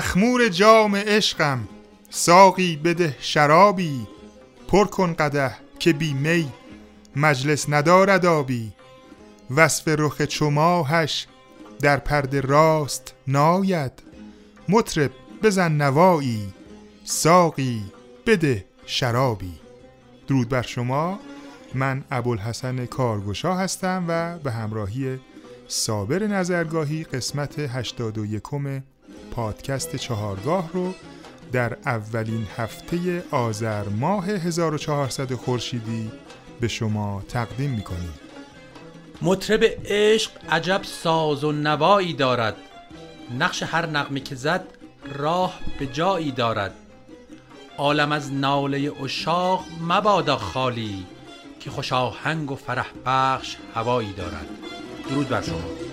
مخمور جام عشقم ساقی بده شرابی پر کن قده که بی می مجلس ندارد آبی. وصف رخ چماهش در پرده راست ناید. مطرب بزن نوایی ساقی بده شرابی. درود بر شما. من ابوالحسن کارگشا هستم و به همراهی صابر نظرگاهی قسمت 81 پادکست چهارگاه رو در اولین هفته آذر ماه 1400 خورشیدی به شما تقدیم می‌کنیم. مطرب عشق عجب ساز و نوایی دارد. نقش هر نغمه که زد راه به جایی دارد. عالم از ناله اشاق مبادا خالی که خوش آهنگ و فرح بخش هوایی دارد. درود بر شما.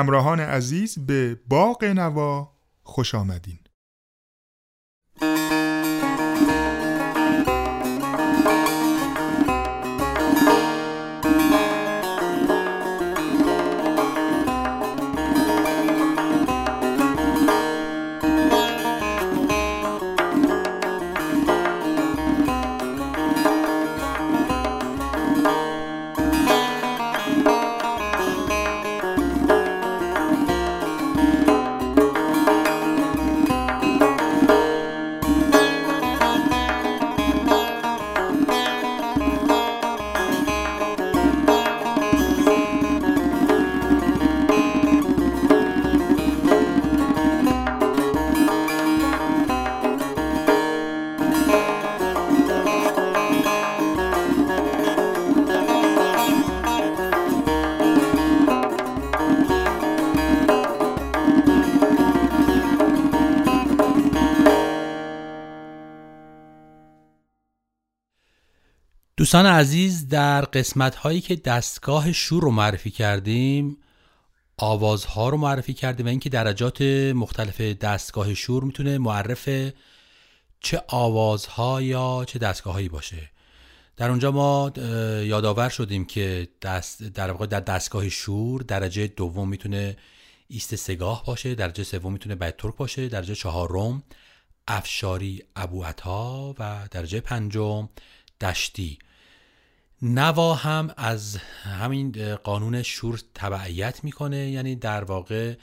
همراهان عزیز به باغ نوا خوش آمدین. دوستان عزیز در قسمت هایی که دستگاه شور رو معرفی کردیم آوازها رو معرفی کردیم و اینکه درجات مختلف دستگاه شور می‌تونه معرف چه آوازها یا چه دستگاه هایی باشه. در اونجا ما یادآور شدیم که دست در واقع در دستگاه شور درجه دوم می‌تونه ایست سگاه باشه درجه سوم می‌تونه بیت ترک باشه درجه چهارم افشاری ابو عطا و درجه پنجم دشتی. نوا هم از همین قانون شور تبعیت می‌کنه. یعنی در واقع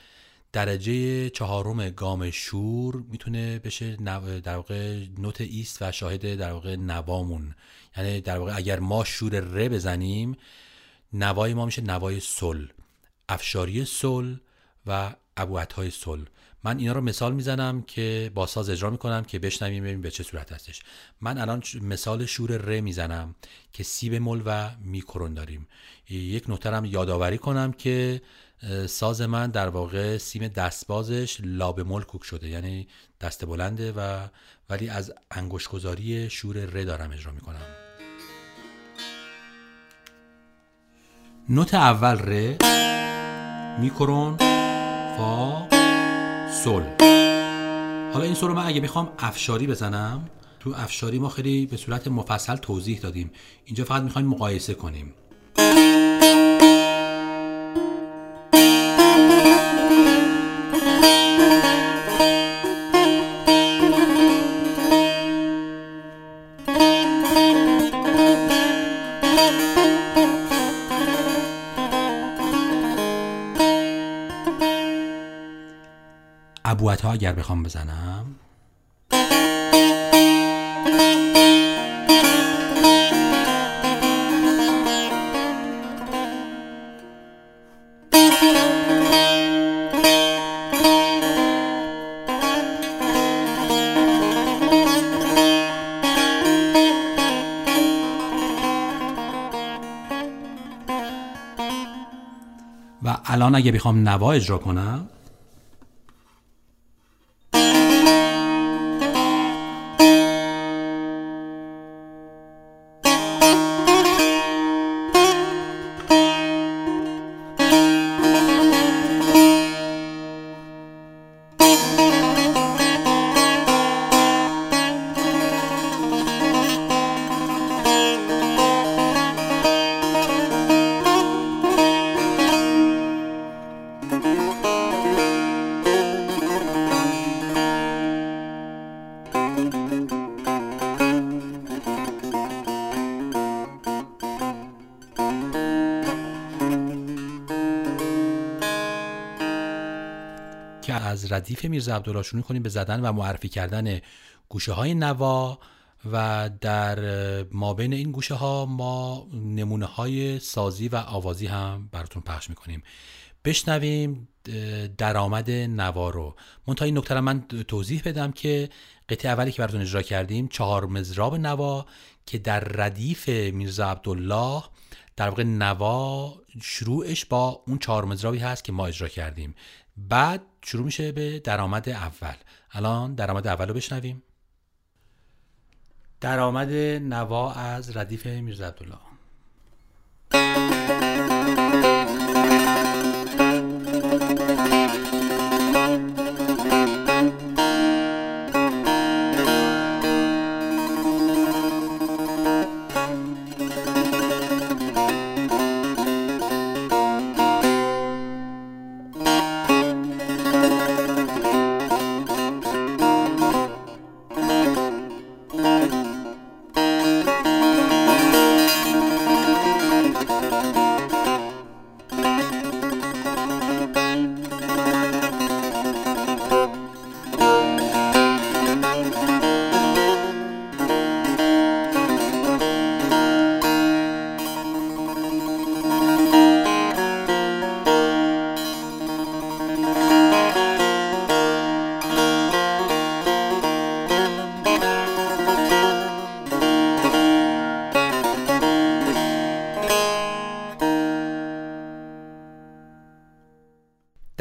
درجه چهارم گام شور می‌تونه بشه در واقع نوت ایست و شاهد در واقع نوامون. یعنی در واقع اگر ما شور ر بزنیم نوای ما میشه نوای سل افشاری سل و ابوعتهای سل من اینا رو مثال می‌زنم که با ساز اجرا می‌کنم که بشنویم ببینیم به چه صورت هستش. من الان مثال شور ر می‌زنم که سی بمول و میکرون داریم. یک نکته یادآوری کنم که ساز من در واقع سیم دستبازش لا بمول کوک شده یعنی دست بلنده و ولی از انگشتگذاری شور ر دارم اجرا می‌کنم. نوت اول ر میکرون فا سل حالا این سل رو من اگه می‌خوام افشاری بزنم تو افشاری ما خیلی به صورت مفصل توضیح دادیم. اینجا فقط می‌خوایم مقایسه کنیم. ابوعت ها اگر بخوام بزنم. و الان اگه بخوام نوا اجرا کنم ردیف میرزا عبدالله شروع کنیم به زدن و معرفی کردن گوشه های نوا و در ما بین این گوشه ها ما نمونه های سازی و آوازی هم براتون پخش می‌کنیم. بشنویم درآمد نوا رو. منتها این نکته من توضیح بدم که قطعه اولی که براتون اجرا کردیم چهار مزراب نوا که در ردیف میرزا عبدالله در واقع نوا شروعش با اون چهار مزرابی هست که ما اجرا کردیم. بعد شروع میشه به درآمد اول. الان درآمد اول رو بشنویم. درآمد نوا از ردیف میرزا عبدالله.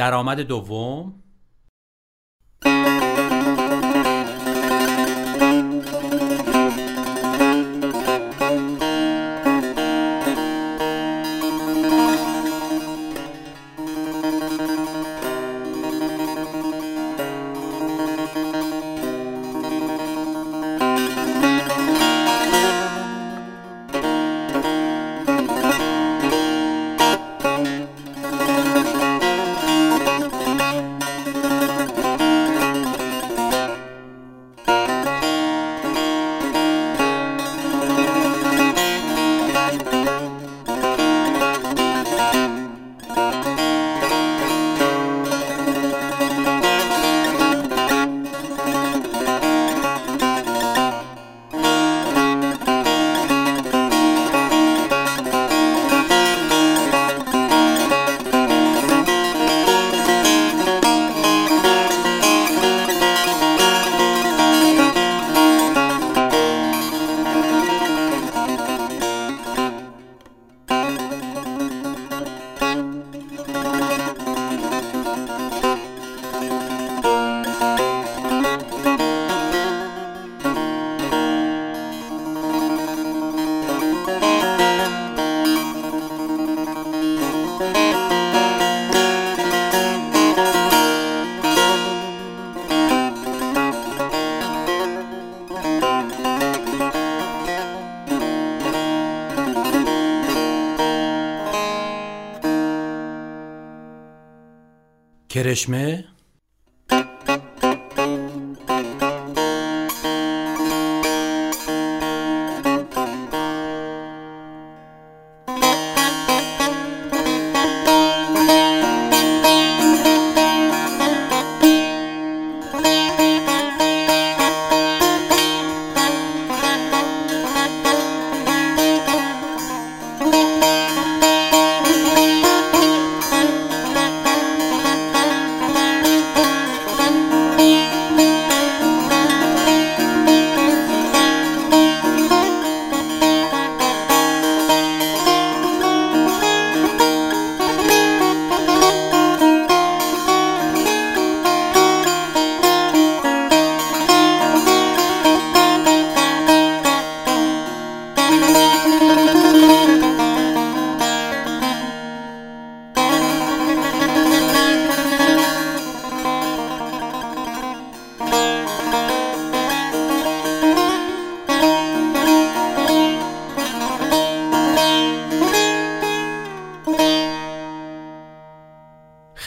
درآمد دوم Kereşme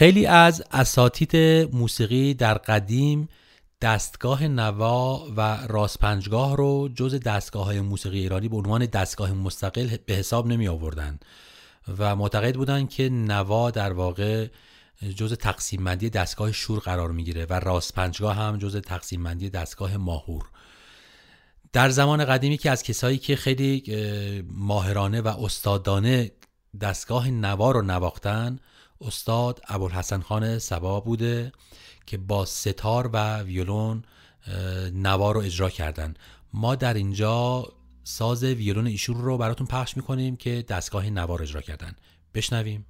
خیلی از اساتید موسیقی در قدیم دستگاه نوا و راسپنجگاه رو جز دستگاه های موسیقی ایرانی به عنوان دستگاه مستقل به حساب نمی آوردن و معتقد بودند که نوا در واقع جز تقسیم بندی دستگاه شور قرار می‌گیره و راست پنجگاه هم جز تقسیم بندی دستگاه ماهور. در زمان قدیمی که از کسایی که خیلی ماهرانه و استادانه دستگاه نوا رو نواختن استاد ابوالحسن خان سبا بوده که با ستار و ویولون نوا رو اجرا کردن. ما در اینجا ساز ویولون ایشون رو براتون پخش می‌کنیم که دستگاه نوا رو اجرا کردن. بشنویم.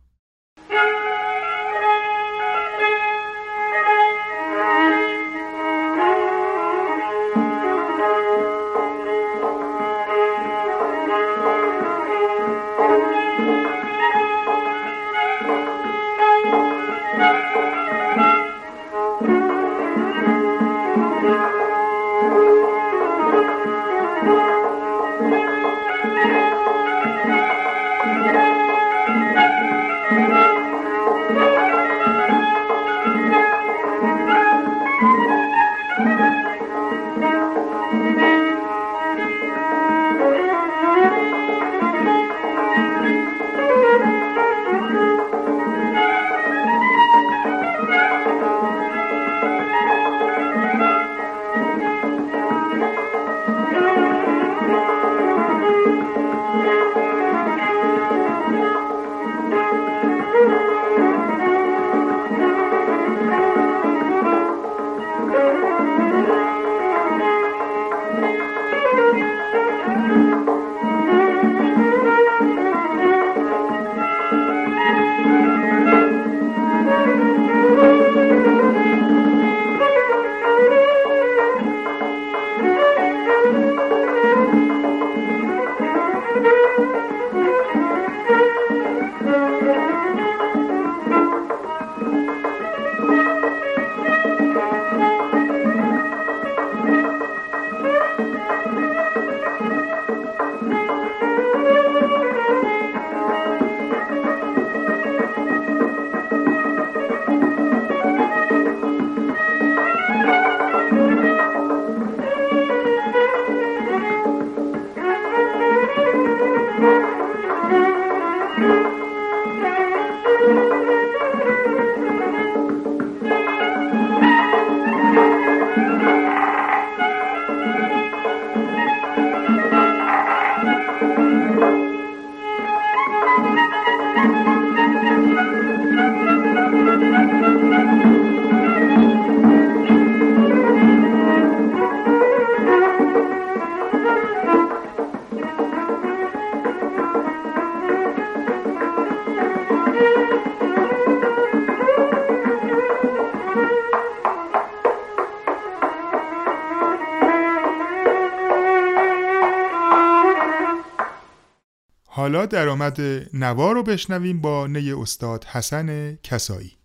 حالا درآمد نوا رو بشنویم با نی استاد حسن کسایی.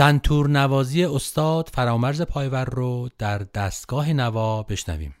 سنتور نوازی استاد فرامرز پایور رو در دستگاه نوا بشنویم.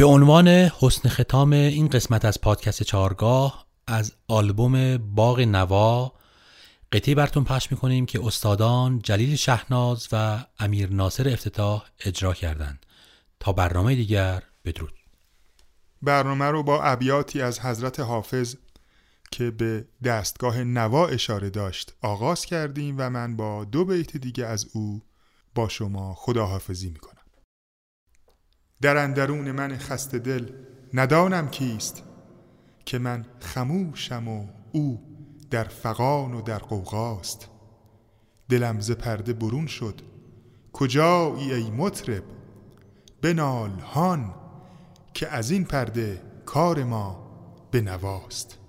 به عنوان حسن ختام این قسمت از پادکست چارگاه از آلبوم باغ نوا قطعی براتون پخش می‌کنیم که استادان جلیل شهناز و امیر ناصر افتتاح اجرا کردند. تا برنامه دیگر بدرود. برنامه رو با ابیاتی از حضرت حافظ که به دستگاه نوا اشاره داشت آغاز کردیم و من با دو بیت دیگه از او با شما خداحافظی می‌کنم. در اندرون من خسته دل ندانم کیست که من خموشم و او در فقان و در قوقاست دلم ز پرده برون شد. کجایی ای مطرب؟ بنال هان که از این پرده کار ما به نواست.